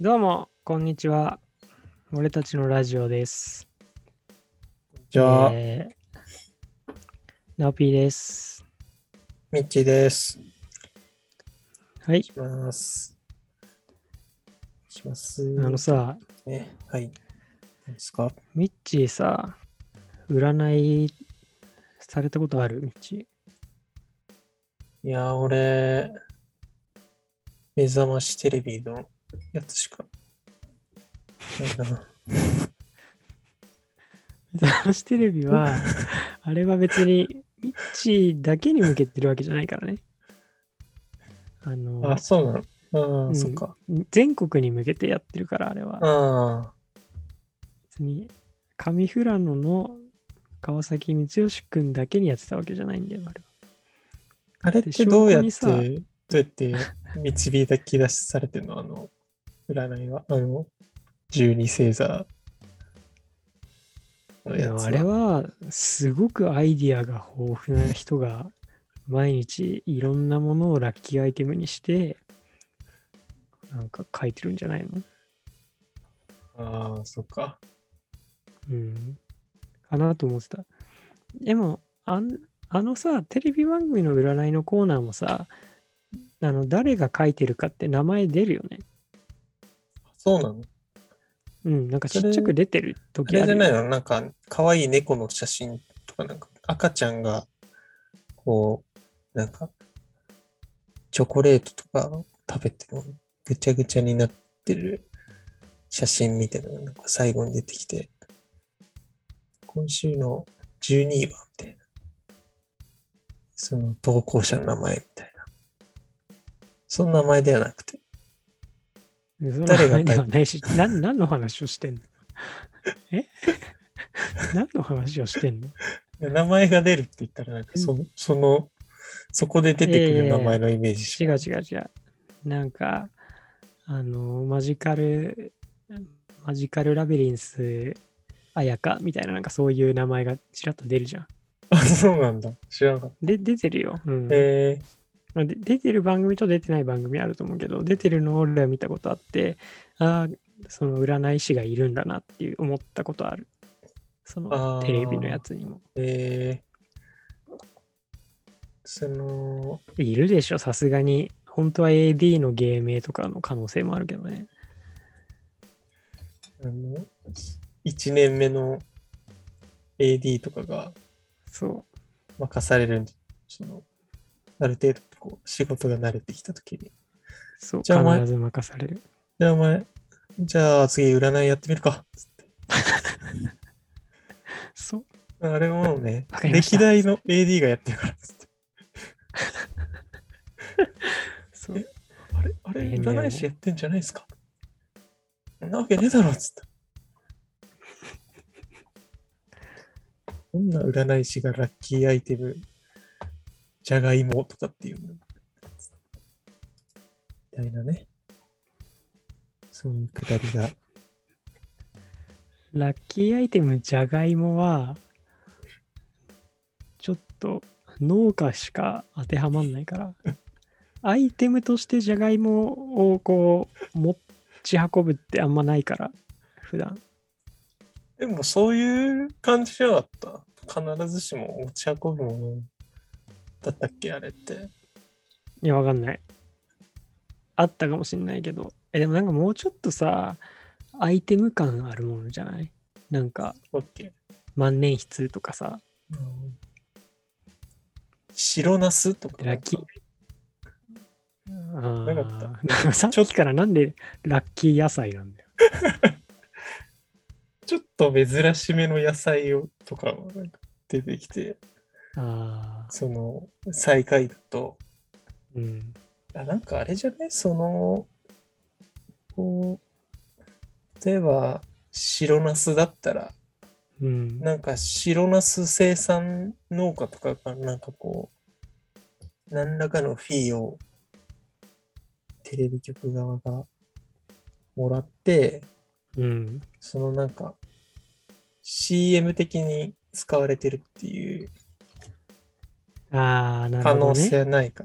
どうも、こんにちは。俺たちのラジオです。じゃあ、えー、ナオピーです。ミッチーです。はい。します。します。あのさ、ね、はい。何ですか？ミッチーさ、占いされたことある？ミッチいや、俺、目覚ましテレビのやつしか。ないな。テレビは、あれは別にミッチーだけに向けてるわけじゃないからね。あの、あ、そうなのああ、うんそっか。全国に向けてやってるから、あれは。あ別に、上富良野の川崎光義くんだけにやってたわけじゃないんだよ、あれは。あ。あれってどうやって、どうやって導き出しされてるの？あの、占いは。あの、十二星座いやあれはすごくアイディアが豊富な人が毎日いろんなものをラッキーアイテムにしてなんか書いてるんじゃないの？ああ、そっか。うん。かなと思ってた。でもあんあのさテレビ番組の占いのコーナーもさあの誰が書いてるかって名前出るよね。そうなの？うん、なんかちっちゃく出てるあ時あるよれじゃないの？なんか、可愛い猫の写真とか、なんか、赤ちゃんが、こう、なんか、チョコレートとか食べてる、ぐちゃぐちゃになってる写真みたいなのが、なんか最後に出てきて、今週の12位は、みたいな。その投稿者の名前みたいな。その名前ではなくて、誰がではないし、なん何の話をしてんの？え？何の話をしてんの？名前が出るって言ったら、なんかその、その、そこで出てくる名前のイメージし違かう違う違う。なんか、あの、マジカル、マジカルラビリンス、あやかみたいな、なんかそういう名前がちらっと出るじゃん。あ、そうなんだ。知らなかっで、出てるよ。うんた。えまあで出てる番組と出てない番組あると思うけど、出てるのを俺は見たことあって、ああ、その占い師がいるんだなっていう思ったことある。そのテレビのやつにも。ー、えー、その、いるでしょ、さすがに。本当は AD の芸名とかの可能性もあるけどね。あの、1年目の AD とかがそう。任されるんで、その、ある程度こう仕事が慣れてきたときに、そう、じゃあお前必ず任される。じゃあお前、じゃあ次占いやってみるか。つってそう。あれもうねわか、りました歴代の AD がやってるから。つってそうあれ、あれ、占い師やってんじゃないですか？そんなわけねえだろ、つって。どんな占い師がラッキーアイテム、じゃがいもとかっていうのみたいなね。そういうくだりが。ラッキーアイテムじゃがいもは、ちょっと農家しか当てはまんないから、アイテムとしてじゃがいもをこう持ち運ぶってあんまないから、普段。でもそういう感じじゃなかった？必ずしも持ち運ぶものだったっけあれって。いや、わかんない。あったかもしんないけど。え、でもなんかもうちょっとさ、アイテム感あるものじゃない？なんか、オッケー。万年筆とかさ、うん白ナスとか。ラッキー。あなかったさっきからなんでラッキー野菜なんだよ。ちょっと珍しめの野菜をとか出てきて、ああ、その最下位だと、うん。あなんかあれじゃない？その、こう、例えば白ナスだったら、うん。なんか白ナス生産農家とかがなんかこう、何らかのフィーをテレビ局側がもらって、うん。そのなんか CM 的に使われてるっていうああ、なる可能ほどね。性はないか。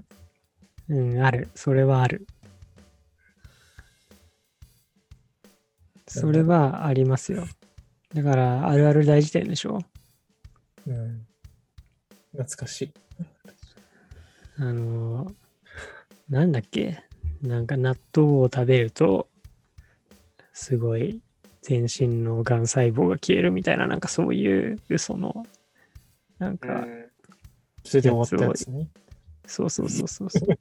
うん、ある。それはある。それはありますよ。だから、あるある大辞典でしょうん。懐かしい。あのーなんだっけ？なんか納豆を食べると、すごい全身のがん細胞が消えるみたいな、なんかそういう嘘の、なんか、それで終わったやつね。そうそうそうそうそう。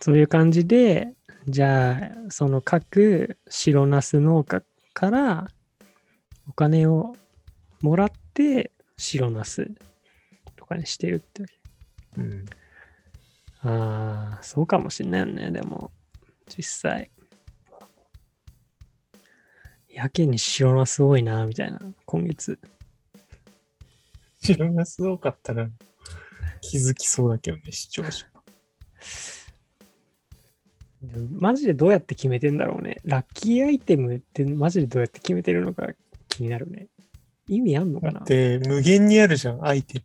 そういう感じで、じゃあ、その各白ナス農家からお金をもらって白ナスとかにしてるって。うん。ああ、そうかもしんないよね、でも、実際。やけに白ナス多いな、みたいな、今月。白ナス多かったら気づきそうだけどね、視聴者。マジでどうやって決めてんだろうね。ラッキーアイテムってマジでどうやって決めてるのか気になるね。意味あんのかな？で、無限にあるじゃん、アイテ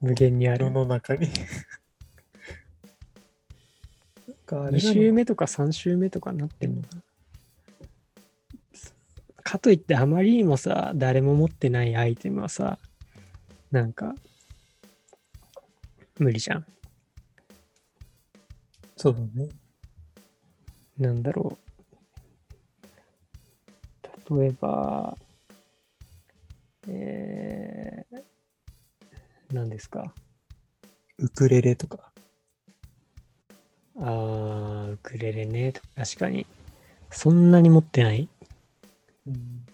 無限にあム世る。の中に。なんかあれ2なの週目とか3週目とかになってんのかな？かといってあまりにもさ、誰も持ってないアイテムはさ、なんか、無理じゃん。そうだね。なんだろう。例えば、えー、何ですか？ウクレレとか。あー、ウクレレね。確かに。そんなに持ってない？うん、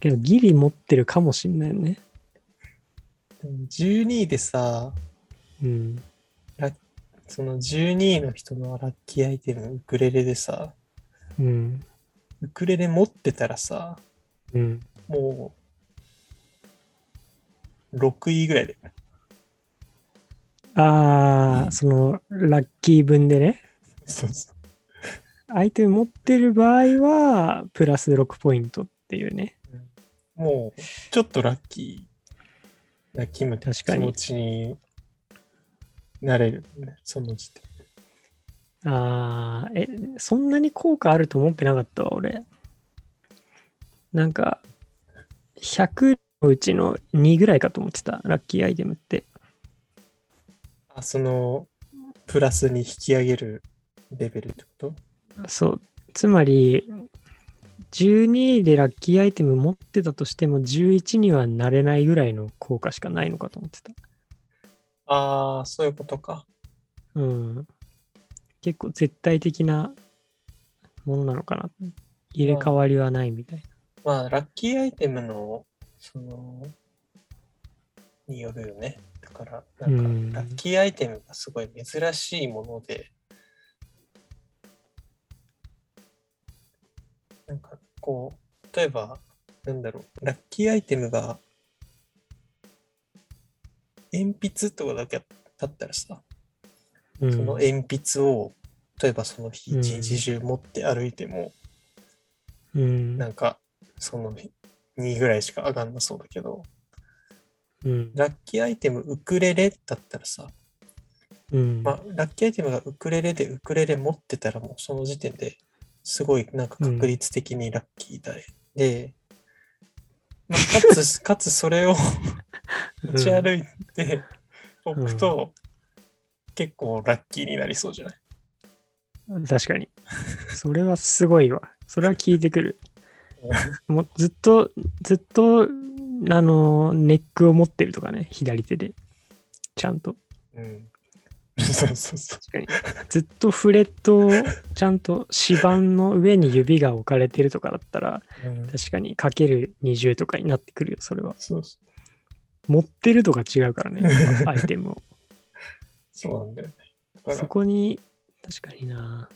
けど、ギリ持ってるかもしんないよね。でも12位でさ、うん。その12位の人のラッキーアイテム、ウクレレでさ、うん。ウクレレ持ってたらさ、うん。もう、6位ぐらいで。あー、その、ラッキー分でね。そうそう。相手持ってる場合は、プラス6ポイントっていうね。もう、ちょっとラッキーな気持確かに気持ちになれる、ね、その時点。あー、え、そんなに効果あると思ってなかったわ、俺。なんか、100のうちの2ぐらいかと思ってた、ラッキーアイテムって。あ、その、プラスに引き上げるレベルってこと？そう。つまり、12でラッキーアイテム持ってたとしても、11にはなれないぐらいの効果しかないのかと思ってた。ああ、そういうことか。うん。結構絶対的なものなのかな。入れ替わりはないみたいまあ、ラッキーアイテムの、その、によるよね。だから、なんか、ラッキーアイテムがすごい珍しいもので、こう、例えば、なんだろう、ラッキーアイテムが、鉛筆とかだけだったらさ、な。うん、その鉛筆を、例えばその日うん。一日中持って歩いても、うん。なんか、その2ぐらいしか上がんなそうだけど、うん。ラッキーアイテムウクレレだったらさ、うん。まあ、ラッキーアイテムがウクレレでウクレレ持ってたらもうその時点ですごいなんか確率的にラッキーだ、で、まあ、かつ、かつそれを持ち歩いておくと、結構ラッキーになりそうじゃない？確かに。それはすごいわ。それは聞いてくる。もうずっと、ずっと、あの、ネックを持ってるとかね、左手で。ちゃんと。うん。そうそうそう。確かに。ずっとフレットをちゃんと指板の上に指が置かれてるとかだったら、うん、確かにかける20とかになってくるよ、それは。そうそ持ってるとか違うからね、アイテムを。う そうなんだよね。そこに、確かにな。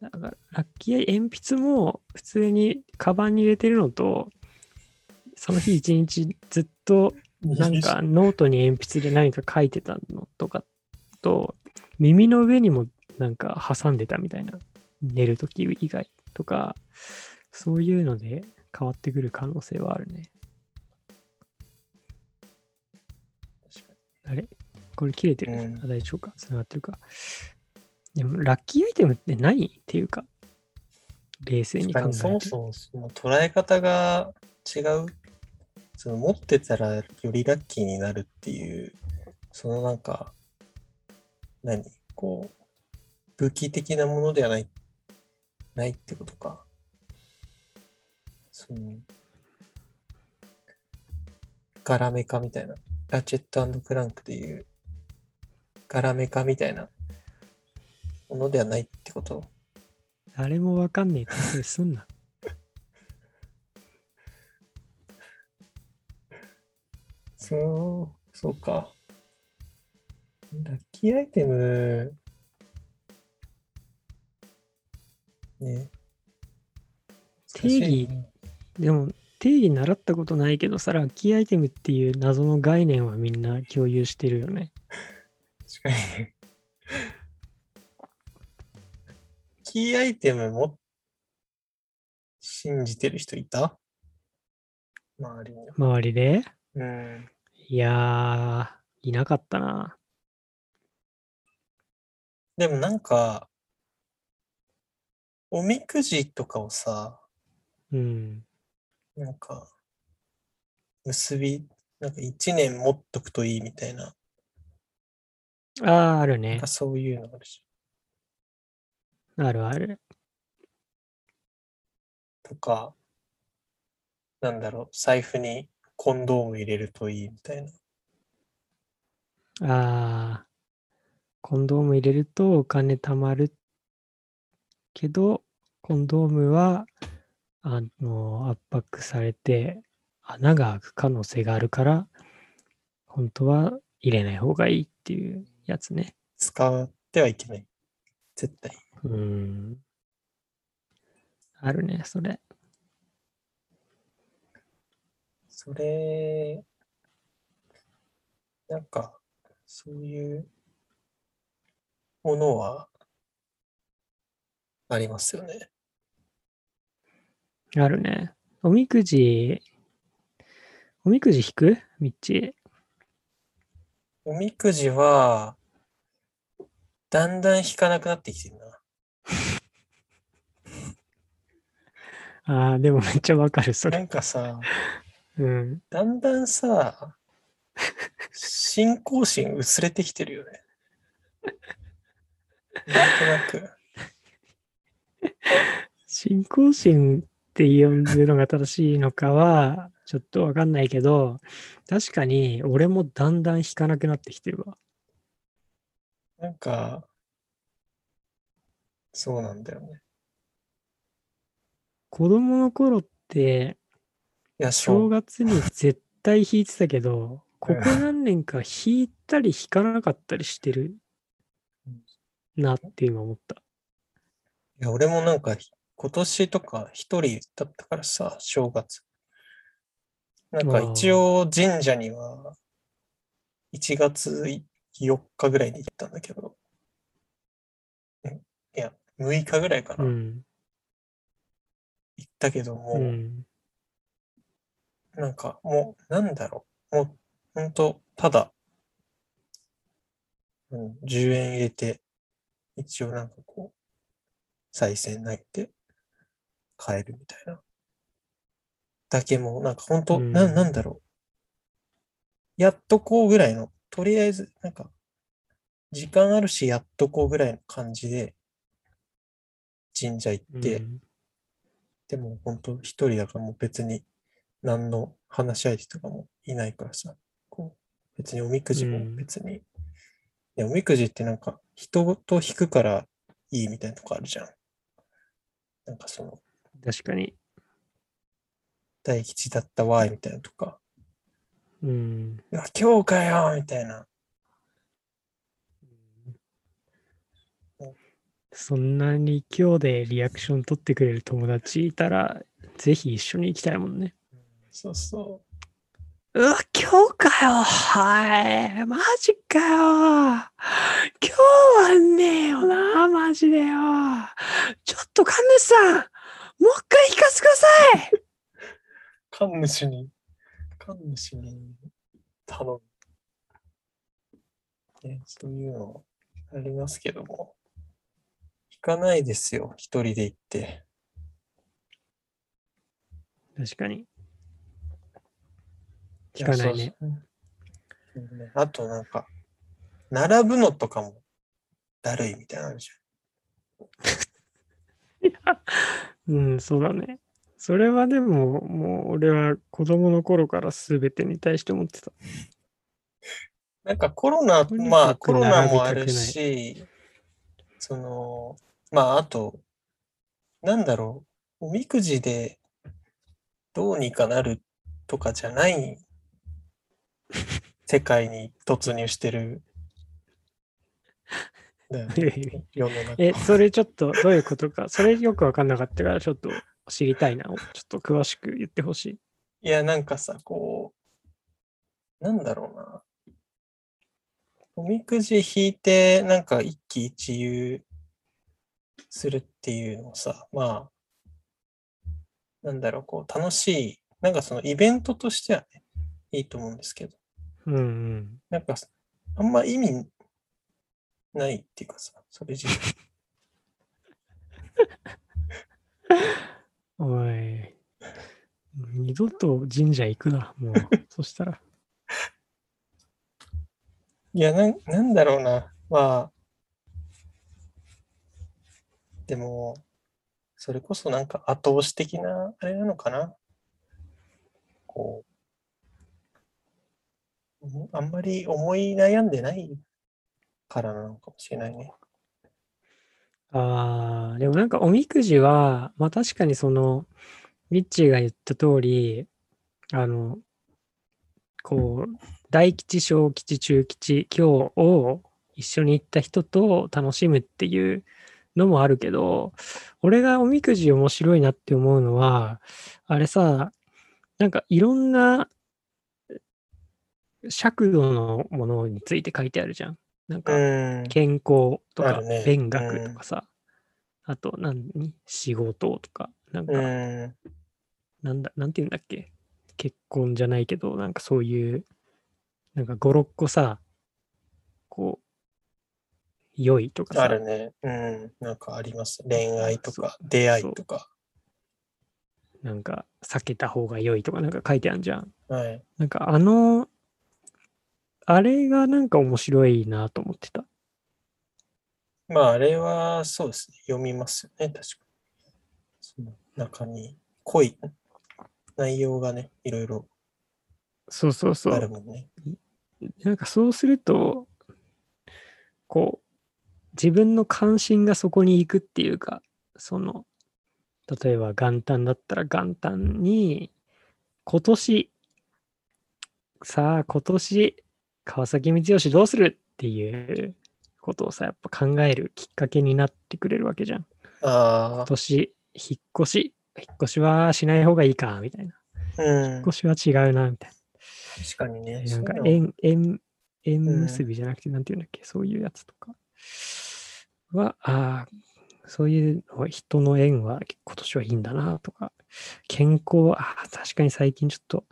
だから、ラッキー鉛筆も普通にカバンに入れてるのと、その日一日ずっとなんかノートに鉛筆で何か書いてたのとかと、耳の上にもなんか挟んでたみたいな。寝るとき以外とか、そういうので変わってくる可能性はあるね。あれ？これ切れてる、うんあ大丈夫か？繋がってるか？でも、ラッキーアイテムって何っていうか、冷静に考えるそもそもその捉え方が違う。その持ってたらよりラッキーになるっていう、そのなんか、何？こう、武器的なものではない、ないってことか。その、ガラメカみたいな。ラチェットクランクでいう、ガラメカみたいなものではないってこと？誰もわかんねえってそれすんな。そう、そうか。ラッキーアイテム、ね。定義でも、定義習ったことないけどさ、ラッキーアイテムっていう謎の概念はみんな共有してるよね。確かにね。キーアイテムも信じてる人いた？周りに。周りで？うん。いやー、いなかったな。でもなんか、おみくじとかをさ、うん。なんか、結び、なんか一年持っとくといいみたいな、ああ、あるねなんか。そういうのあるし。あるある。とか、なんだろう、財布にコンドーム入れるといいみたいな。ああ、コンドーム入れるとお金貯まるけど、コンドームは、あの、圧迫されて穴が開く可能性があるから、本当は入れない方がいいっていうやつね。使ってはいけない。絶対。うん。あるね、それ。それ、なんか、そういうものはありますよね。あるね。おみくじ、おみくじ引く？みっち。おみくじは、だんだん引かなくなってきてるな。ああ、でもめっちゃわかる、それ。なんかさ、うん。だんだんさ、信仰心薄れてきてるよね。なんとなく。信仰心って呼ぶのが正しいのかは、ちょっとわかんないけど、確かに俺もだんだん引かなくなってきてるわ。なんか、そうなんだよね。子供の頃って、いや、正。月に絶対引いてたけど、ここ何年か引いたり引かなかったりしてるなって今思った。いや、俺もなんか、今年とか一人だったからさ、正月。なんか一応神社には1月4日ぐらいに行ったんだけど、えいや、6日ぐらいかな。うん。行ったけども、うん。なんかもう、なんだろう。もう、ほんと、ただ、うん、10円入れて、一応なんかこう、再銭投げて、買えるみたいな。だけもう、なんかほんと、うんな、なんだろう。やっとこうぐらいの、とりあえず、なんか、時間あるし、やっとこうぐらいの感じで、神社行って、うんでも本当一人だからもう別に何の話し相手とかもいないからさ、こう別におみくじもうん別に、いやおみくじってなんか人と引くからいいみたいなとこあるじゃん。なんかその確かに。大吉だったわいみたいなとか、うん。いや今日かよみたいな。そんなに今日でリアクション取ってくれる友達いたら、ぜひ一緒に行きたいもんね。そうそうわ、今日かよはい。マジかよ今日はねえよな、マジでよ。ちょっと神主さん、もう一回聞かせてください。う。神主に、神主に頼む。ね、そういうのありますけども。聞かないですよ。一人で行って。確かに。聞かないね。あとなんか、並ぶのとかもだるいみたいなのあるじ うん、そうだね。それはでも、もう俺は子供の頃から全てに対して思ってた。ゃん。なんかコロナ、まあコロナもあるし、その、まああと、なんだろう、おみくじでどうにかなるとかじゃない世界に突入してる。だよね 世の中。え、それちょっとどういうことか、それよくわかんなかったから、ちょっと知りたいな。ちょっと詳しく言ってほしい。いや、なんかさ、こう、なんだろうな。おみくじ引いて、なんか一喜一憂するっていうのをさ、まあ、なんだろう、こう、楽しい、なんかそのイベントとしてはね、いいと思うんですけど、うんうん。なんか、あんま意味ないっていうかさ、それ自体。おい。二度と神社行くな、もう。そしたら。いや、なん、なんだろうな。まあ、でも、それこそなんか後押し的な、あれなのかな。こう、うんあんまり思い悩んでないからなのかもしれないね。ああ、でもなんかおみくじは、まあ確かにその、ミッチーが言った通り、あの、こう、大吉、小吉、中吉、今日を一緒に行った人と楽しむっていうのもあるけど、俺がおみくじ面白いなって思うのは、あれさ、なんかいろんな尺度のものについて書いてあるじゃん。なんか、うん。健康とか勉学とかさ、あと何？仕事とか、なんか、うん。なんだ、なんて言うんだっけ？結婚じゃないけど、なんかそういう、なんか5、6個さ、こう、良いとかさ、あるね。うん。なんかあります。恋愛とか、出会いとか。なんか避けた方が良いとかなんか書いてあるじゃん。はい。なんかあの、あれがなんか面白いなと思ってた。まあ、あれはそうですね。読みますよね。確かに。その中に濃い内容がね、いろいろそうそうそあるう。もんね。なんかそうすると、こう、自分の関心がそこに行くっていうか、その、例えば元旦だったら元旦に、今年、さあ今年、川崎光義どうするっていうことをさ、やっぱ考えるきっかけになってくれるわけじゃん。あ今年、引っ越し、引っ越しはしない方がいいか、みたいな。あ、うん引っ。越しは違うな、みたい確かにね。な。なんか縁、縁、縁結びじゃなくて、なんていうんだっけ、そういうやつとかは、ああ、そういう人の縁は今年はいいんだな、とか、健康、ああ、確かに最近ちょっと、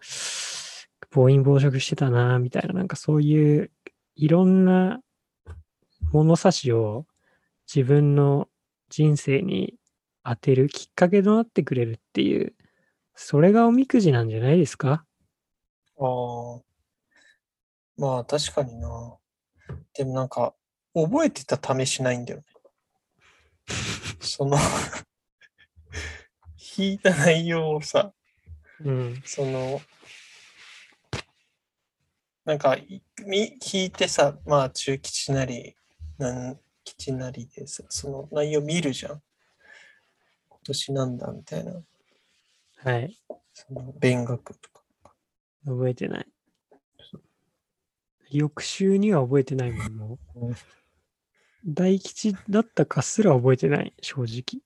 暴飲暴食してたな、みたいな、なんかそういう、いろんな物差しを自分の人生に当てるきっかけとなってくれるっていう、それがおみくじなんじゃないですか？ああ。まあ、確かにな。でもなんか、覚えてた試しないんだよね。その 引いた内容をさ、うん。その、なんか、いみ引いてさ、まあ、中吉なり、なん吉なりでさ、その内容見るじゃん。今年なんだみたいな、はい。その勉学とか。覚えてない。翌週には覚えてないもん、もう。大吉だったかすら覚えてない、正直。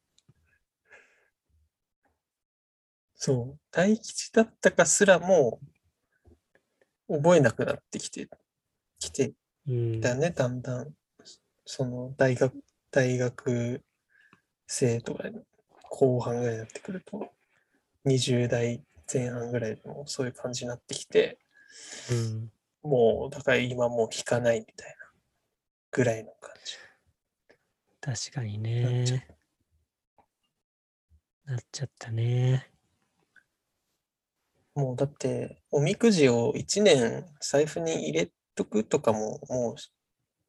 そう、大吉だったかすらも覚えなくなってきて、きてうん。だよね、だんだん。その大学、大学生とか後半ぐらいになってくると、20代前半ぐらいでもそういう感じになってきて、うん。もう、だから今もう弾かないみたいなぐらいの感じ。確かにね。なっちゃったね。もうだって、おみくじを1年財布に入れとくとかももう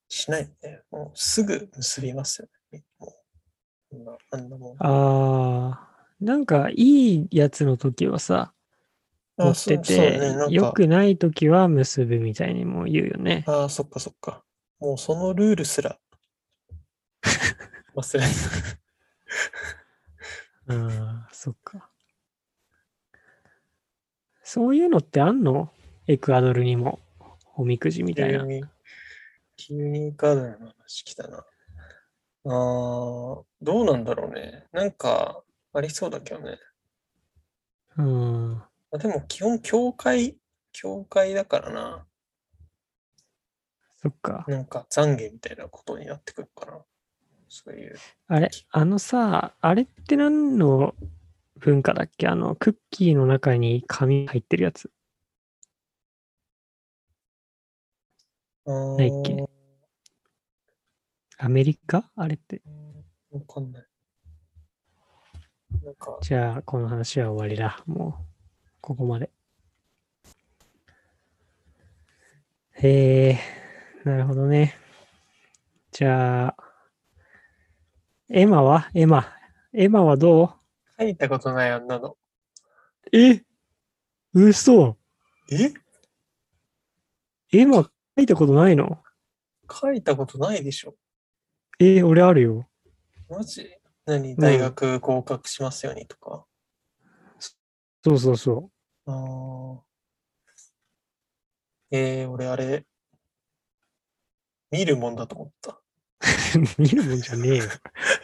しないよね。もうすぐ結びますよね。もうあんなあんなもん。ああ、なんかいいやつの時はさ、持あって。て、なんか、良くない時は結ぶみたいにも言うよね。ああ、そっかそっか。もうそのルールすら 忘れない。ああ、そっか。そういうのってあんの？エクアドルにも。おみくじみたいな。急に、急にカードの話来たな。ああ、どうなんだろうね。なんか、ありそうだけどね。うん。まあ、でも基本、教会、教会だからな。そっか。なんか懺悔みたいなことになってくるかな。そういう。あれ、あのさ、あれって何の文化だっけ？あの、クッキーの中に紙入ってるやつ。あないっけ？ーアメリカ？あれって。わかんない。なんか、じゃあ、この話は終わりだ。もう、ここまで。へえ、なるほどね。じゃあ、エマは？エマ。エマはど書いたことないあんなの。うえ？嘘え？エマ書いたことないの？書いたことないでしょ。え、俺あるよ。マジ？何？大学合格しますようにとか？そうそうそあーえー、俺あれ、見るもんだと思った。う。見るもんじゃねえよ。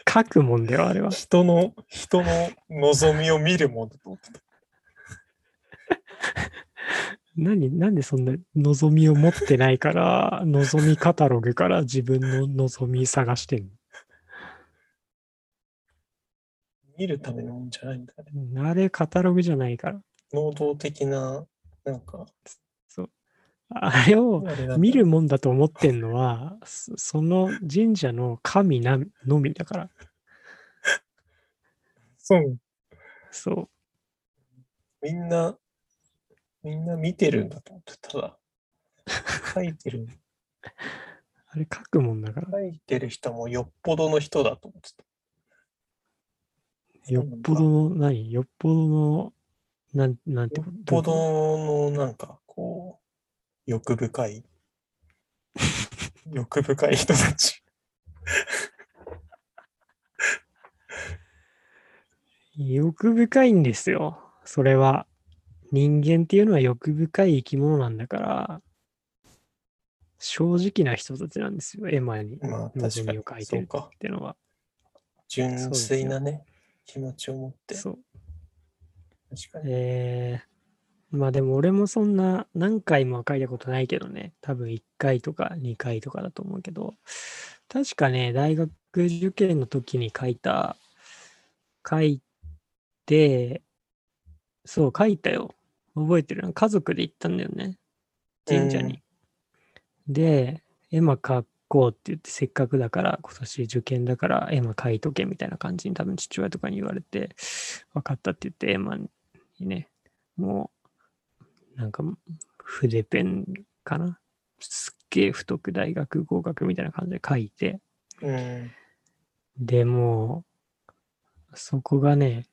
書くもんだよ、あれは。人の、人の望みを見るもんだと思ってた。何、なんでそんな望みを持ってないから、望みカタログから自分の望み探してん見るためのもんじゃないんだね。のあれカタログじゃないから。能動的な、なんか、あれを見るもんだと思ってんのは、そその神社の神なのみだから。そう。そう。みんな、みんな見てるんだと思ってただ。書いてる、あれ書くもんだから。書いてる人もよっぽどの人だと思ってた。よっぽどの、何？よっぽどの、なん、なんてよっぽどのなんかこう、欲深い、欲深い人たち。欲深いんですよ。それは。人間っていうのは欲深い生き物なんだから、正直な人たちなんですよ。エマにまあ確望みを書いてるっ。ていうのは。純粋なね、気持ちを持って。そう。確かに。えー、まあでも俺もそんな何回もは書いたことないけどね。多分1回とか2回とかだと思うけど、確かね、大学受験の時に書いた、書いて、そう、書いたよ。覚えてるな家族で行ったんだよね。神社に。で、絵馬書こうって言って、せっかくだから、今年受験だから絵馬書いとけみたいな感じに多分父親とかに言われて、分かったって言って絵馬にね、もう、なんか筆ペンかな？すっげえ太く大学合格みたいな感じで書いて、うん。でもう、そこがね、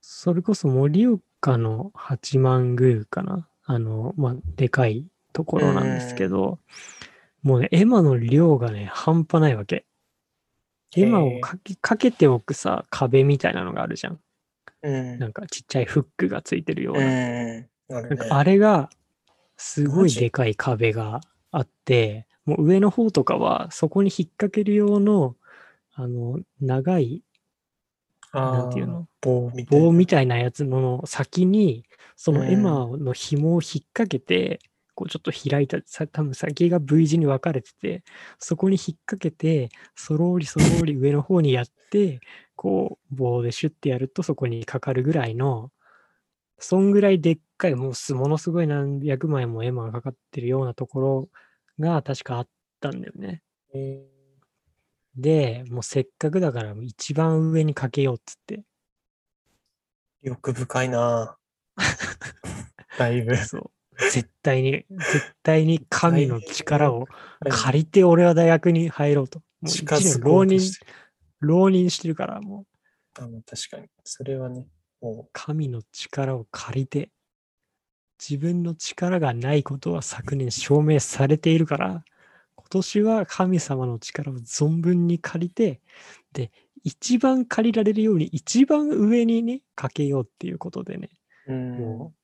それこそ盛岡の八幡宮かな？あの、まあ、でかいところなんですけど、もうね、絵馬の量がね、半端ないわけ。絵馬をかけかけておくさ、壁みたいなのがあるじゃん。うん。なんかちっちゃいフックがついてるよううな。ん。あるねなんかあれが、すごいでかい壁があって、もう上の方とかは、そこに引っ掛ける用の、あの、長いなんていうの？棒みたいな。棒みたいなやつの先に、そのうん。エマの紐を引っ掛けて、こうちょっと開いた、さ多分先が V 字に分かれてて、そこに引っ掛けて、そろりそろり上の方にやって、こう棒でシュッてやるとそこにかかるぐらいの、そんぐらいでっかい、もうすものすごい何百枚もエマがかかってるようなところが確かあったんだよね。えで、もうせっかくだから一番上にかけようっつって。欲深いなだいぶ。そう。絶対に、絶対に神の力をり借りて俺は大学に入ろうと。もう浪人。浪人してるから、もうあ確かに。それはね、も神の力を借りて、自分の力がないことは昨年証明されているから、今年は神様の力を存分に借りて、で、一番借りられるように一番上にね、かけようっていうことでね、う、うん。もう、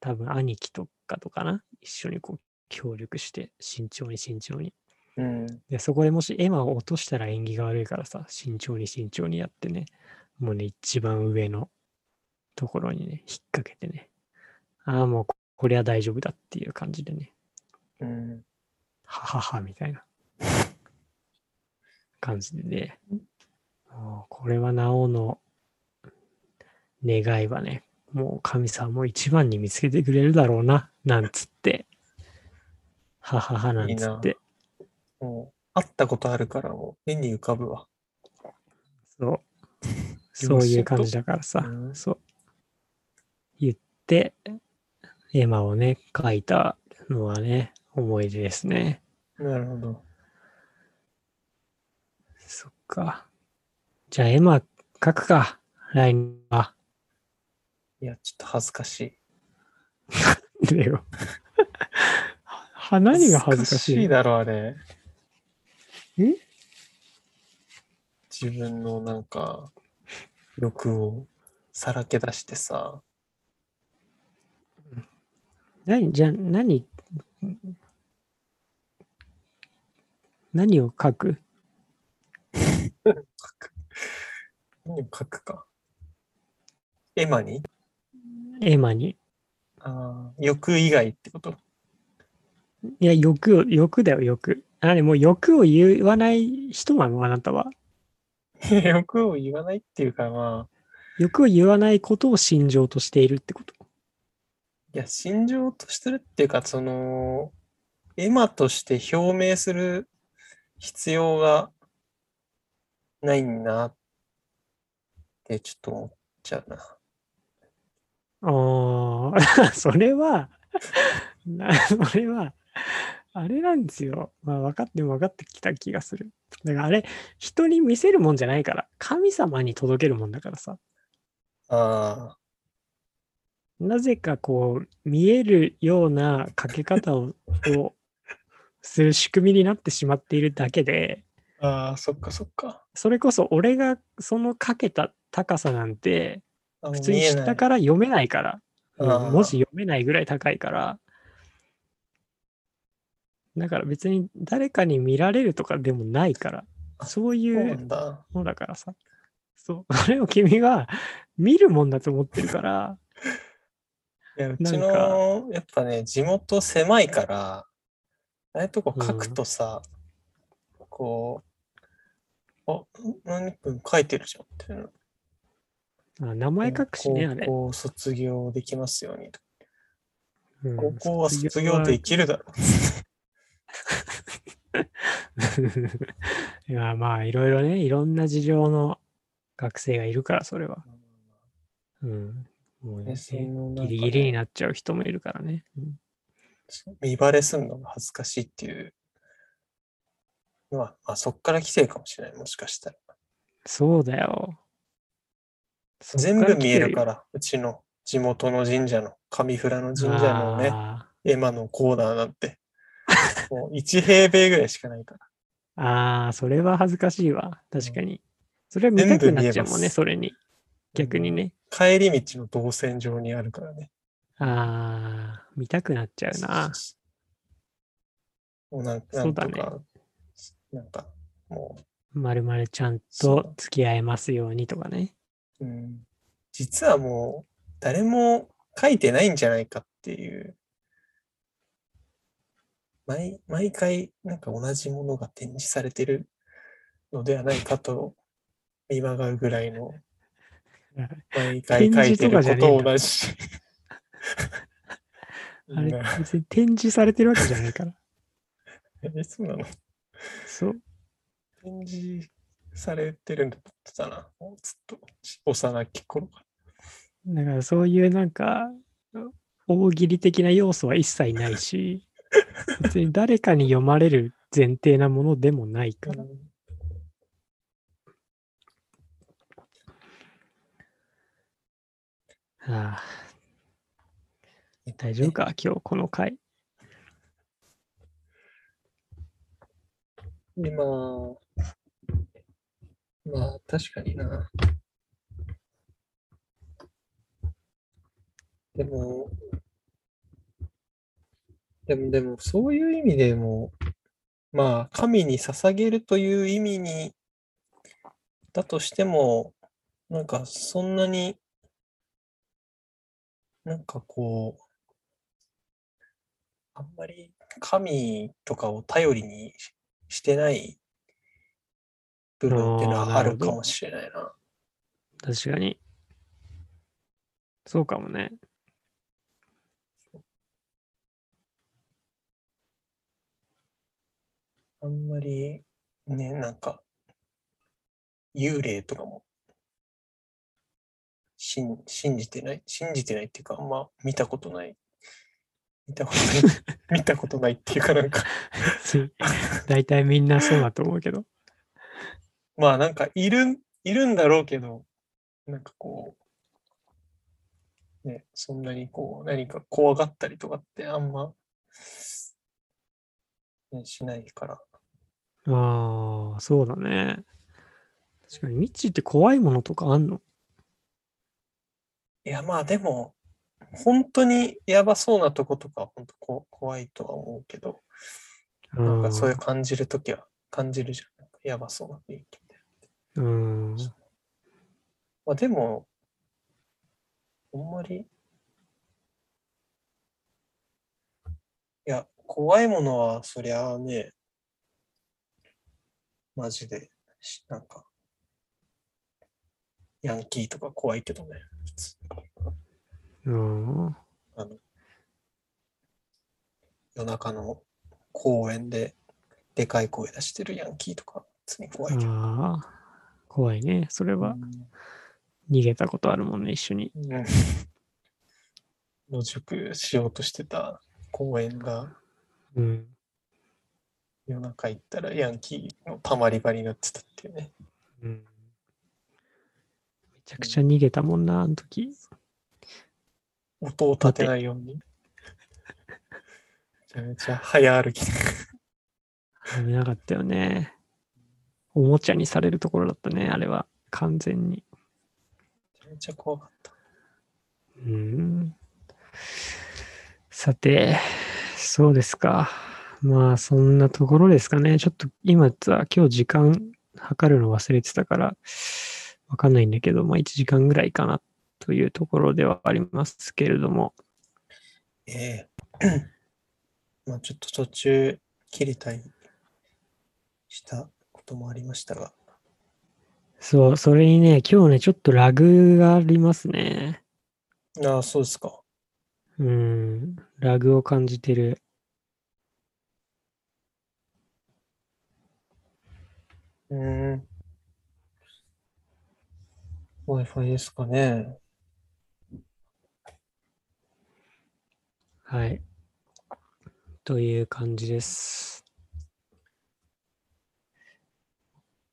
多分兄貴とかとかな、一緒にこう協力して、慎重に慎重に。うん。で、そこでもしエマを落としたら縁起が悪いからさ、慎重に慎重にやってね、もうね、一番上のところにね、引っ掛けてね、ああ、もうここれは大丈夫だっていう感じでね、うん。ははは、みたいな。感じでね、もうこれはなおの願いはね、もう神様も一番に見つけてくれるだろうな、なんつって、ははは、なんつって、もう、会ったことあるから、もう、絵に浮かぶわ。そう。そういう感じだからさ、うんそう。言って、エマをね、描いたのはね、思い出ですね。なるほど。そっか。じゃあ、エマ描くか、来年は。いや、ちょっと恥ずかしい。でよ。は何が恥ずかしいだろ、あれ。え？自分のなんか、欲をさらけ出してさ、何じゃあ、何、何を書く？何を書くか。エマに？エマに。ああ、欲以外ってこと？いや、欲を、欲だよ、欲。あれ、もう欲を言わない人なのあなたは。欲を言わないっていうかまあ、欲を言わないことを心情としているってこと？いや、心情としてるっていうか、その、エマとして表明する必要がないなってちょっと思っちゃうな。ああ、それは、な それは、あれなんですよ。まあ分かっても分かってきた気がする。だからあれ、人に見せるもんじゃないから、神様に届けるもんだからさ。ああ、なぜかこう、見えるようなかけ方ををする仕組みになってしまっているだけで、ああ、そっかそっか。それこそ俺がそのかけた高さなんて、あ普通に下から読めないから、文字読めないぐらい高いから、だから別に誰かに見られるとかでもないから、あそういそうなうんだ。からさ、そう、それを君は見るもんだと思ってるから、いや、うちの、やっぱね、地元狭いから、ああいうとこ書くとさ、こう、あ、何分書いてるじゃんってい。あ名前書くしね、あれ。高校卒業できますようにと。うん高校は卒業できるだろ いや、まあ、いろいろね、いろんな事情の学生がいるから、それは。うん。もうねギリギリになっちゃう人もいるからね。うん見バレするのが恥ずかしいっていうのは、まあ、そっから来てるかもしれない、もしかしたら。そうだよ。全部見えるらから、うちの地元の神社の、上富良野神社のね、あエマのコーナーなんて、もう1平米ぐらいしかないから。ーあー、それは恥ずかしいわ。確かに。それは見たくなっちゃうもんね、それに。逆にね。帰り道の動線上にあるからね。ああ、見たくなっちゃうな。もうなんなそうんだねなんか、もまるまるちゃんと付き合えますようにとかね。う、うん、実はもう、誰も書いてないんじゃないかっていう、毎毎回、なんか同じものが展示されてるのではないかと見まがうぐらいの、毎回書いてること同じ。あれ別に展示されてるわけじゃないから。え、そうなの？そう。展示されてるんだったな。もうずっと幼き頃から。だからそういうなんか、大喜利的な要素は一切ないし、別に誰かに読まれる前提なものでもないから。ああ、大丈夫か、今日この回。今、まあ確かにな。でも、でも、でも、そういう意味でも、まあ、神に捧げるという意味に、だとしても、なんか、そんなに、なんかこう、あんまり神とかを頼りにしてない部分っていうのはあるほどるかもしれないな。確かに。そうかもね。あんまりね、なんか、幽霊とかも信信じてない、信じてないっていうか、あんま見たことない。見たことない、見たことないっていうかなんか、大体みんなそうだと思うけど。まあなんかいる、いるんだろうけど、なんかこう、ね、そんなにこう、何か怖がったりとかってあんま、ね、しないから。ああ、そうだね。確かに、ミッチーって怖いものとかあんの？いや、まあでも、本当にやばそうなとことか、本当こ怖いとは思うけど、なんかそういう感じるときは感じるじゃん。やばそうな雰囲気みたいな。うん。まあでも、あんまり、いや、怖いものはそりゃあね、マジで、しなんか、ヤンキーとか怖いけどね、普通うん。あの、夜中の公園ででかい声出してるヤンキーとか、普通に怖いけど。ああ、怖いね。それはうん逃げたことあるもんね、一緒に。うん 野宿しようとしてた公園がうん。夜中行ったらヤンキーのたまり場になってたっていうね。うん、めちゃくちゃ逃げたもんな、あの時。音を立てないように。めちゃめちゃ早歩き。危なかったよね。おもちゃにされるところだったね、あれは。完全に。めちゃめちゃ怖かった。うん。さて、そうですか。まあ、そんなところですかね。ちょっと今さ、今日時間測るの忘れてたから、わかんないんだけど、まあ1時間ぐらいかなというところではありますけれども。ええ まあちょっと途中切れたりしたこともありましたが。そう、それにね、今日ね、ちょっとラグがありますね。ああ、そうですか。うん、ラグを感じてる。うーん。Wi-Fi ですかね。はい。という感じです。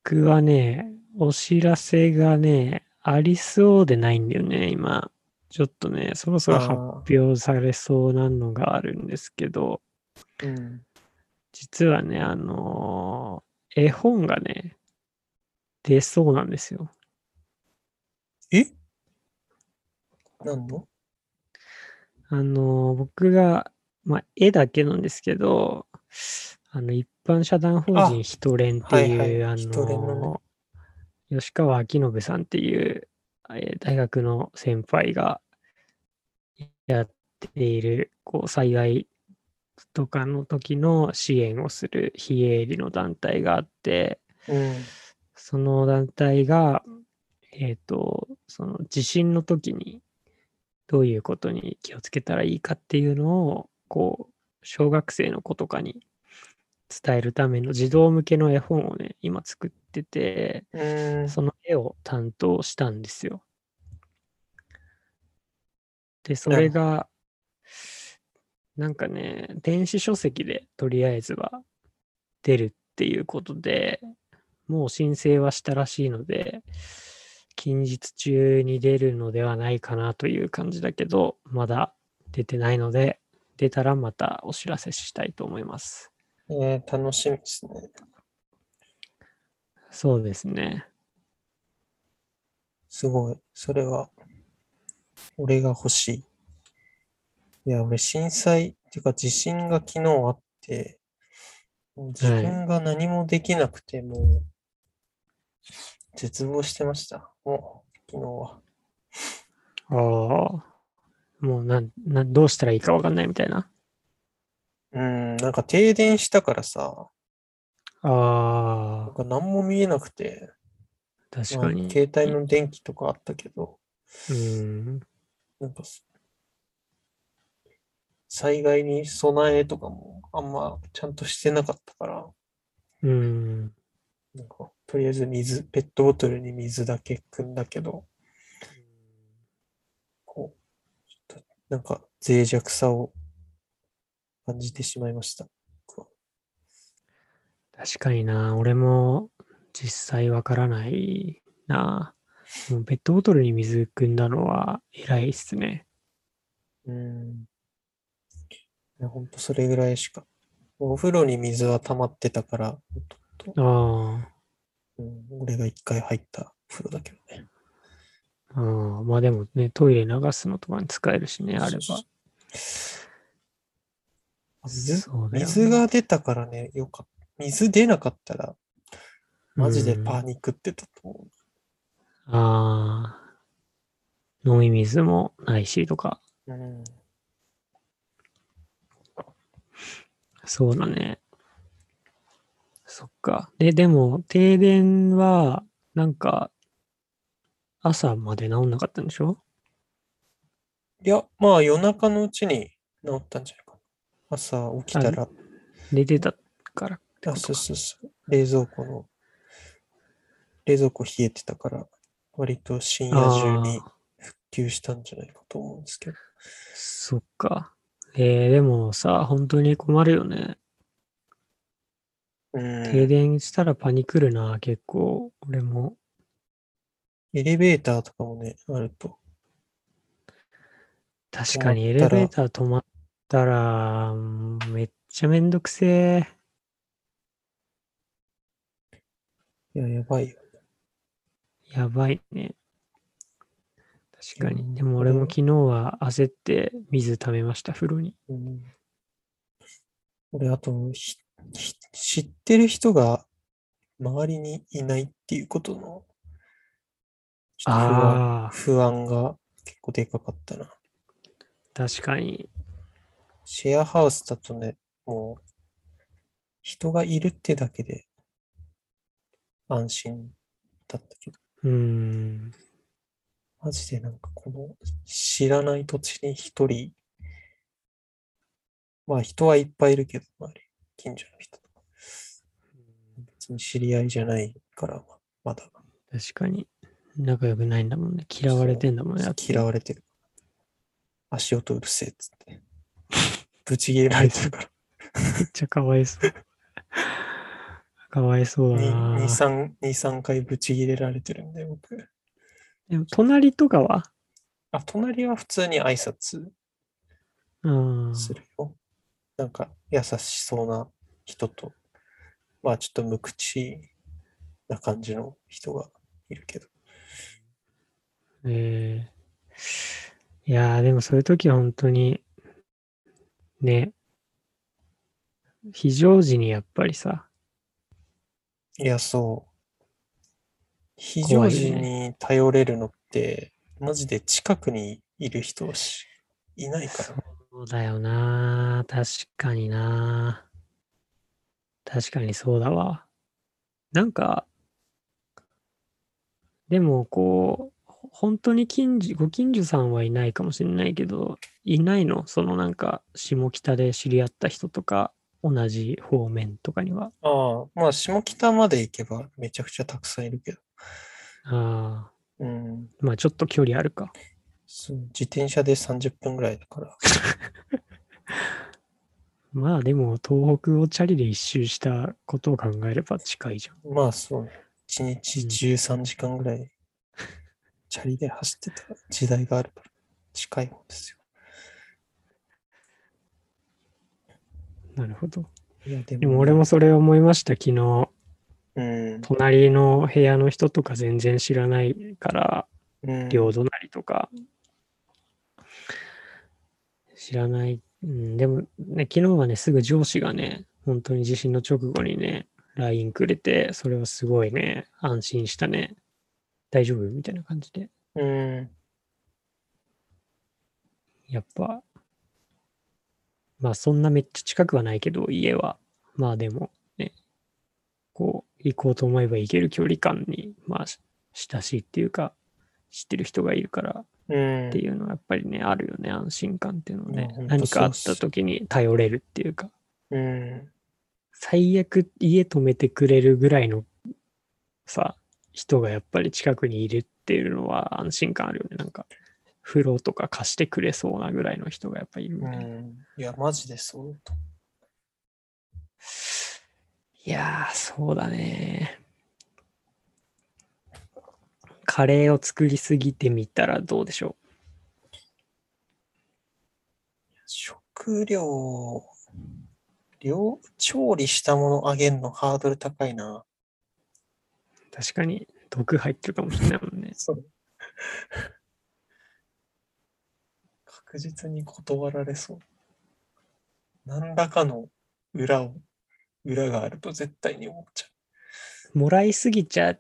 僕はね、お知らせがね、ありそうでないんだよね、今。ちょっとね、そろそろ発あ表されそうなのがあるんですけど、ーうん。実はね、あのー絵本がね、出そうなんですよ。え？何の？あのー僕が、まあ、絵だけなんですけど、あの、一般社団法あ人ヒトレンっていう、はいはいあのー吉川明信さんっていう、えー大学の先輩がやっている、こう、災害とかの時の支援をする非営利の団体があって、うん。その団体が、えっ、と、その地震の時にどういうことに気をつけたらいいかっていうのを、こう、小学生の子とかに伝えるための児童向けの絵本をね、今作ってて、うーん。その絵を担当したんですよ。で、それが、なんかね、電子書籍でとりあえずは出るっていうことで、もう申請はしたらしいので、近日中に出るのではないかなという感じだけど、まだ出てないので、出たらまたお知らせしたいと思います。えー、楽しみですね。そうですね。すごい。それは、俺が欲しい。いや、俺震災、っていうか地震が昨日あって、もう自分が何もできなくて、もう、絶望してました。もう、昨日は。ああ、もうなん、なん、どうしたらいいかわかんないみたいな。うん、なんか停電したからさ、ああ、なんか何も見えなくて、まあ確かに。携帯の電気とかあったけど、うん。なんかす、災害に備えとかもあんまちゃんとしてなかったから、うん。なんか、とりあえず水、ペットボトルに水だけ汲んだけど、こう、ちょっと、なんか、脆弱さを感じてしまいました。確かにな。俺も実際わからないな。もうペットボトルに水汲んだのは偉いっすね。うん。ほんとそれぐらいしか。お風呂に水は溜まってたから、ああ。うん、俺が一回入った風呂だけどね。ああ、まあでもね、トイレ流すのとかに使えるしね、あれば。あ水？が出たからね、よかった。水出なかったら、マジでパうんニックってたと思ああ。飲み水もないしとか。う。うん。そうだね。そっか。で、でも、停電は、なんか、朝まで治んなかったんでしょ？いや、まあ夜中のうちに治ったんじゃないかな。朝起きたら、寝てたからあ。そうそうそう。冷蔵庫の、冷蔵庫冷えてたから、割と深夜中に復旧したんじゃないかと思うんですけど。そっか。えー、でもさ、本当に困るよね。うん。停電したらパニクるな、結構。俺も。エレベーターとかもね、あると。確かにエレベーター止まったら、うんめっちゃめんどくせえ。いや、やばいよ。やばいね。確かに。でも俺も昨日は焦って水溜めました、風呂に。うん、俺、あと知ってる人が周りにいないっていうことの、不安不安が結構でかかったな。確かに。シェアハウスだとね、もう、人がいるってだけで安心だったけど、うーん。マジでなんかこの知らない土地に一人、まあ人はいっぱいいるけど、周り、近所の人とか、別に知り合いじゃないから、ままだ確かに。仲良くないんだもんね。嫌われてんだもんね。嫌われてる。足音うるせえっつって。ぶち切れられてるから。めっちゃかわいそう。かわいそうだ2、な。3、2、3回ぶち切れられてるんで、僕。でも隣とかは？あ、隣は普通に挨拶うん。するよ。なんか優しそうな人と、まあちょっと無口な感じの人がいるけど。えーいやー、でもそういう時は本当に、ね、非常時にやっぱりさ、いや、そう。非怖常時に頼れるのって、マジで近くにいる人しいないから。そうだよな。確かにな。確かにそうだわ。なんか、でもこう、本当に近所、ご近所さんはいないかもしれないけど、いないの？そのなんか、下北で知り合った人とか、同じ方面とかには。ああ、まあ、下北まで行けばめちゃくちゃたくさんいるけど。ああ、うん。まあちょっと距離あるか。そう自転車で30分ぐらいだから。まあでも東北をチャリで一周したことを考えれば近いじゃん。まあそうね。1日13時間ぐらい、チャリで走ってた時代があるから、近いもんですよ。なるほど。いや、ででも俺もそれ思いました、昨日。うん。隣の部屋の人とか全然知らないから、うん。両隣とか、知らない。うん、でもね、昨日はね、すぐ上司がね、本当に地震の直後にね、LINE くれて、それはすごいね、安心したね。大丈夫？みたいな感じで。うん。やっぱ、まあそんなめっちゃ近くはないけど、家は。まあでもね、こう、行こうと思えば行ける距離感に、まあ、し親しいっていうか、知ってる人がいるからうんって。いうのはやっぱりね、あるよね、安心感っていうのはね何かあった時に頼れるっていうか、うん。最悪家止めてくれるぐらいのさ、人がやっぱり近くにいるっていうのは安心感あるよね。なんか、風呂とか貸してくれそうなぐらいの人がやっぱいるみうたいな。ん。いや、マジでそうだと。いやー、そうだね。カレーを作りすぎてみたらどうでしょ食料、量、調理したものあげるのハードル高いな。う確かに毒入ってるかもしれないもんね。そう。確実に断られそう。何らかの裏を、裏があると絶対に思っちゃもらいすぎちゃう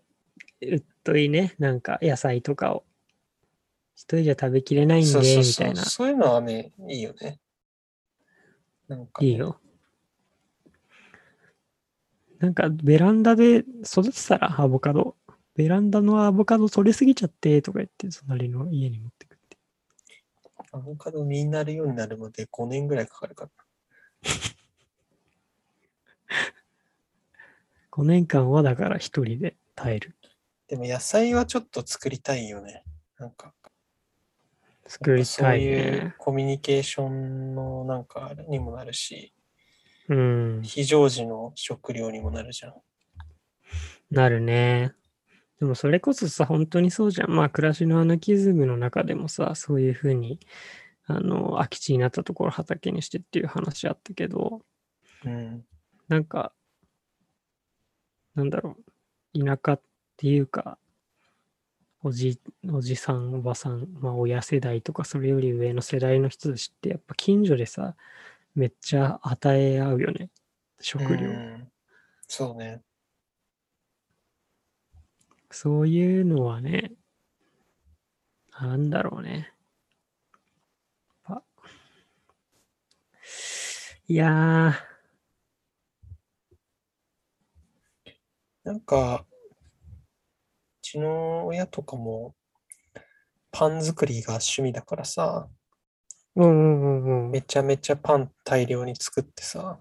といいね。なんか野菜とかを。一人じゃ食べきれなう。いんで、そうそうそ。みたいうな。そういうのはね、いいよね。なんか、いい。よ。なんかベランダで育てたらアボカド。ベランダのアボカド取れすぎちゃってとか言って、隣の家に持ってくって。アボカド実になるようになるまで5年ぐらいかかるから。5年間はだから一人で耐える。でも野菜はちょっと作りたいよね。なんか、作りたいそういうね。コミュニケーションのなんかにもなるし、うん。非常時の食料にもなるじゃん。なるね。でもそれこそさ、本当にそうじゃん。まあ、暮らしのアナキズムの中でもさ、そういうふうに、あの、空き地になったところ畑にしてっていう話あったけど、うん。なんか、なんだろう、田舎っていうか、おじ、おじさん、おばさん、まあ親世代とかそれより上の世代の人たちってやっぱ近所でさ、めっちゃ与え合うよね。食料。うんそうね。そういうのはね、なんだろうね。いやなんか、うちの親とかも、パン作りが趣味だからさ、ー、うんうんうんうんめちゃめちゃパン大量に作ってさ、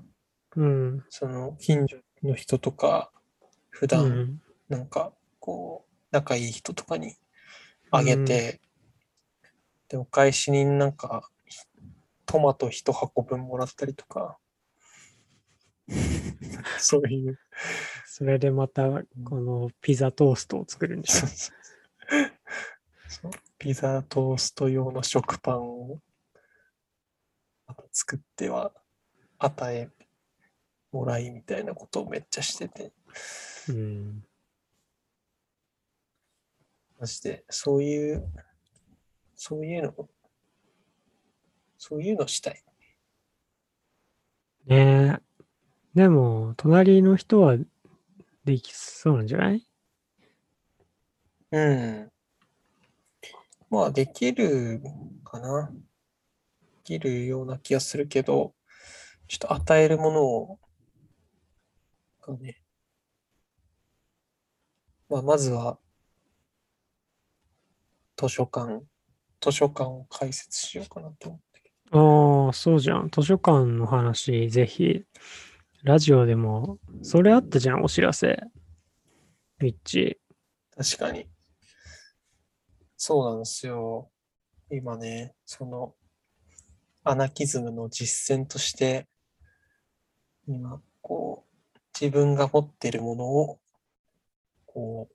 うん。その近所の人とか、普う段ん。なんかこう、仲いい人とかにあげて、で、お返しになんか、トマト一箱分もらったりとか、そういう、それでまた、このピザトーストを作るんでしょ。そう。そう。そう。ピザトースト用の食パンを作っては与えもらいみたいなことをめっちゃしてて、うん。マジでそういう、そういうの、そういうのしたい。ねえ。でも、隣の人はできそうなんじゃない？うん。まあ、できるかな。できるような気がするけど、ちょっと与えるものを、がね。まあ、まずは、図書館、図書館を開設しようかなと思って。ああ、そうじゃん。図書館の話、ぜひラジオでも、それあったじゃん、お知らせ。ミッチ。確かに。そうなんですよ。今ね、その、アナキズムの実践として、今、こう、自分が持っているものを、こう、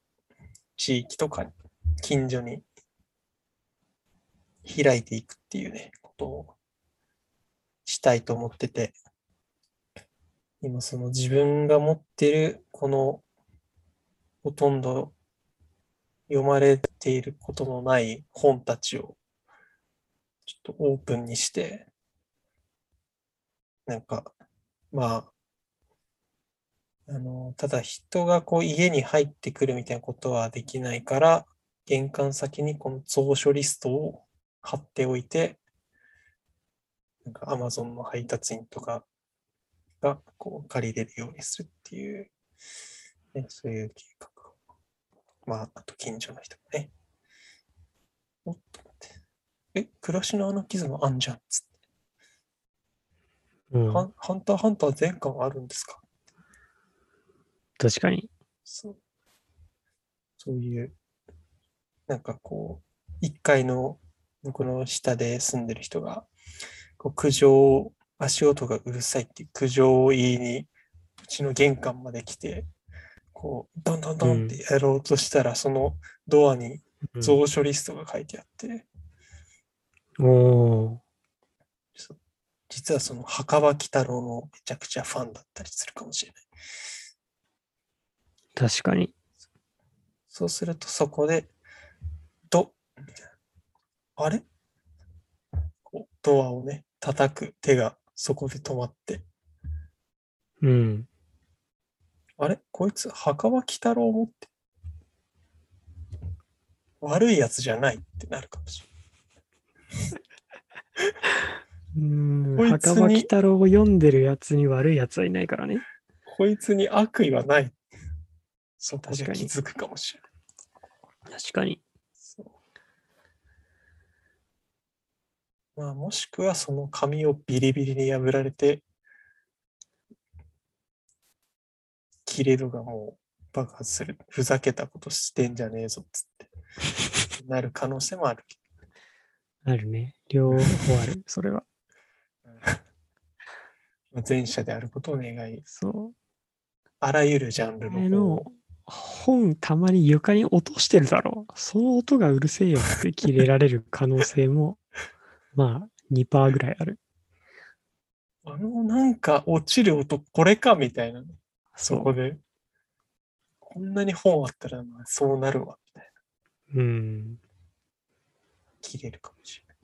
地域とかに、近所に開いていくっていうね、ことをしたいと思ってて、今その自分が持ってるこのほとんど読まれていることのない本たちをちょっとオープンにして、なんか、まあ、あの、ただ人がこう家に入ってくるみたいなことはできないから、玄関先にこの蔵書リストを貼っておいて、なんか Amazon の配達員とかがこう借りれるようにするっていう、ね、そういう計画を。まあ、あと近所の人もね。おっと待って。え、暮らしのアナキズムあんじゃんっつって。うん。ハンターハンター全巻あるんですか？確かに。そう。そういう、なんかこう、1階のこの下で住んでる人が、こう苦情、足音がうるさいって苦情を言いに、うちの玄関まで来て、こう、ドンドンドンってやろうとしたら、そのドアにうん蔵書リストが書いてあって、おーそう実はその墓場鬼太郎のめちゃくちゃファンだったりするかもしれない。確かに。そうするとそこで、ドみたいな。あれ？こうドアをね、叩く手がそこで止まって、うん。あれ？こいつ墓場鬼太郎持って、悪いやつじゃないってなるかもしれない。うん。こいつに墓場鬼太郎を読んでるやつに悪いやつはいないからね。こいつに悪意はない。そこで確かに気づくかもしれない。確かに。そうまあ、もしくはその紙をビリビリに破られて、キレ度がもう爆発する。ふざけたことしてんじゃねえぞっつって。なる可能性もあるけあるね。両方ある。それは。ど。まあ前者であることを願い、そう。あらゆるジャンル前のの本たまに床に落としてるだろう。その音がうるせえよって切れられる可能性も、まあ2%ぐらいある。あのなんか落ちる音これかみたいなね。そこで。こんなに本あったらまあそうなるわみたいな。うん。切れるかもしれない。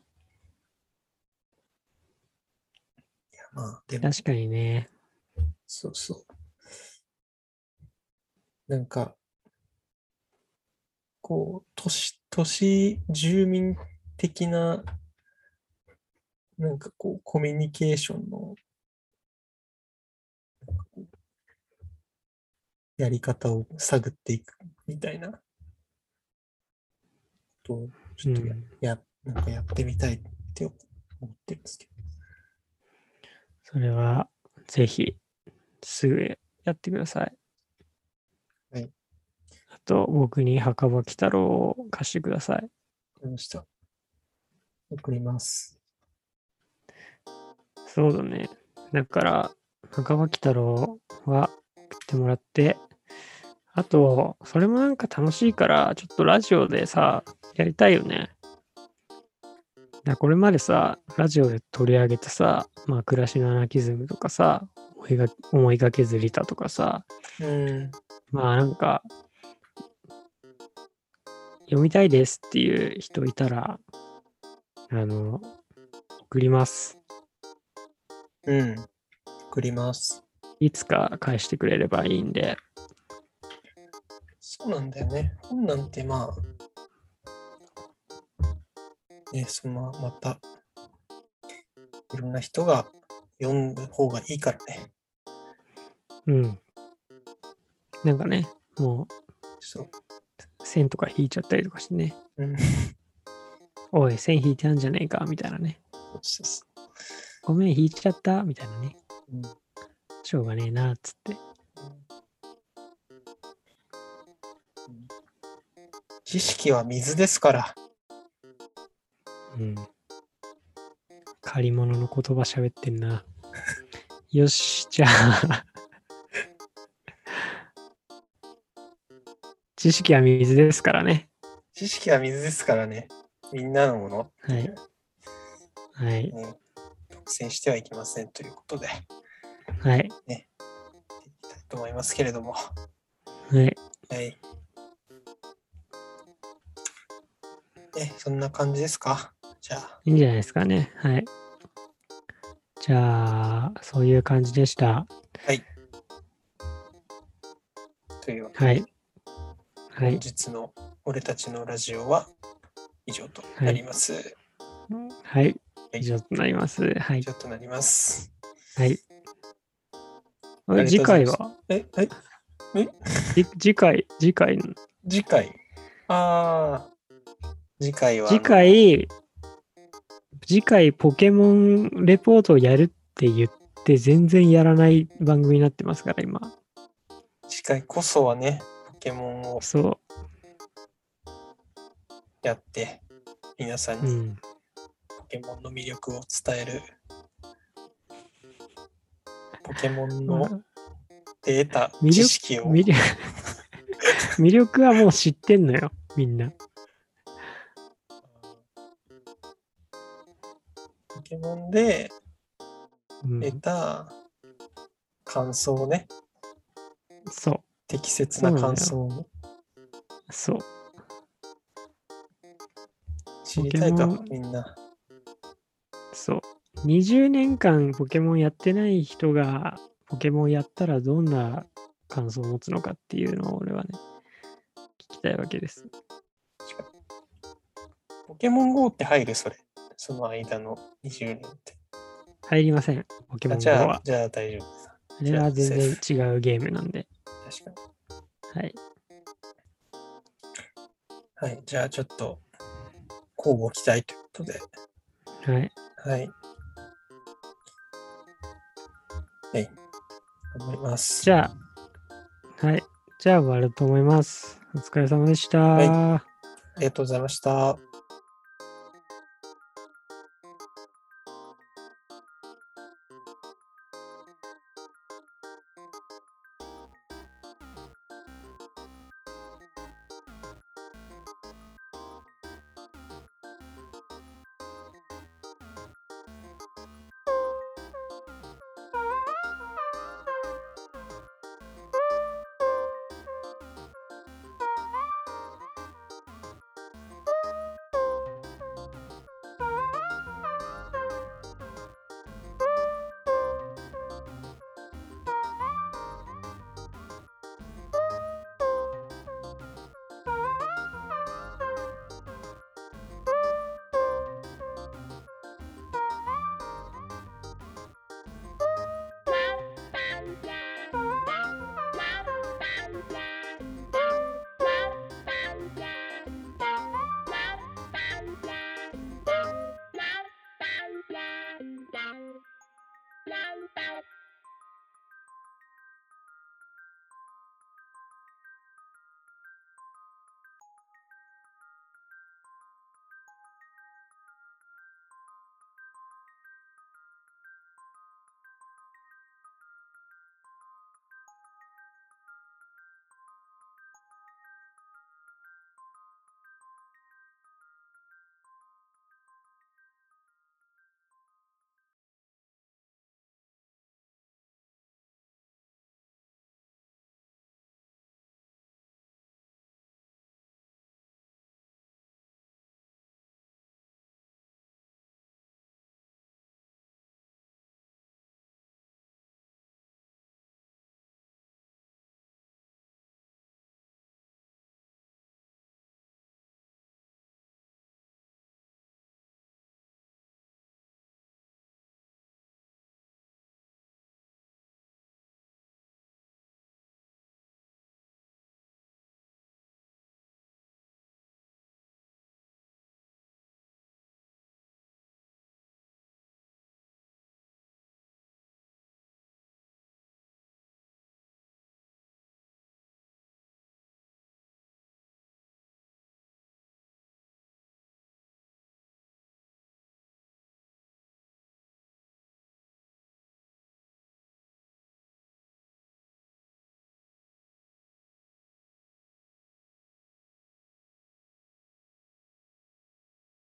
いやまあでも確かにね。そうそう。なんか、こう、都市、都市住民的な、なんかこう、コミュニケーションの、やり方を探っていくみたいな、ことをちょっとや、うんやなんかやってみたいって思ってるんですけど。それは、ぜひ、すぐやってください。はい。あと、僕に墓場鬼太郎を貸してください。わかりました。送ります。そうだね。だから、墓場鬼太郎は送ってもらって、あと、それもなんか楽しいから、ちょっとラジオでさ、やりたいよね。だこれまでさ、ラジオで取り上げたさ、まあ、暮らしのアナキズムとかさ、思いが思いがけずリタとかさ、うん。まあなんか、読みたいですっていう人いたら、あの、送ります。うん。送ります。いつか返してくれればいいんで、そうなんだよね。本なんてまあ、ね、そのまた、いろんな人が読んだ方がいいからね。うん。なんかね、もそう。う線とか引いちゃったりとかしてね、うん。おい、線引いてあんじゃねえか、みたいなね。そうそうそごめん、引いちゃった、みたいなね。ううんしょうがねえな、つって。知識は水ですから。うん。借り物の言葉喋ってんな。よし、じゃあ。知識は水ですからね。知識は水ですからね。みんなのもの。はい。はい。ね、独占してはいけませんということで、はい。いきたいと思いますけれども。はい。はい。え、そんな感じですか？じゃあ、いいんじゃないですかね。はい。じゃあ、そういう感じでした。というわけで、はい。は本い。日の俺たちのラジオは以上となります。はい。はい以上となります。はい以。上となります。はい。次回は？え、はいじ次回、次回の、次回。ああ、次回は。次回、次回ポケモンレポートをやるって言って全然やらない番組になってますから、今。次回こそはね、ポケモンをそやって、皆さんう。うにケモンの魅力を伝える、ポケモンまあのデータ、魅力知識を。魅力魅力はもう知ってんのよ、みんな。ポケモンでうん、得た感想をね、そう、適切な感想をそう。知りたいとポケモン、みんな。そう。20年間ポケモンやってない人がポケモンやったらどんな感想を持つのかっていうのを俺はね、聞きたいわけです。ポケモン GO って入る？それ。その間の20年って。入りません、ポケモンあ GO じゃあは、。じゃあ大丈夫です。あれは全然じ違うゲームなんで。確かに。はい。はい。じゃあちょっと、交互期待ということで。はい。はい。はい。頑張ります。じゃあ、はい。じゃあ終わると思います。お疲れ様でした。はいありがとうございました。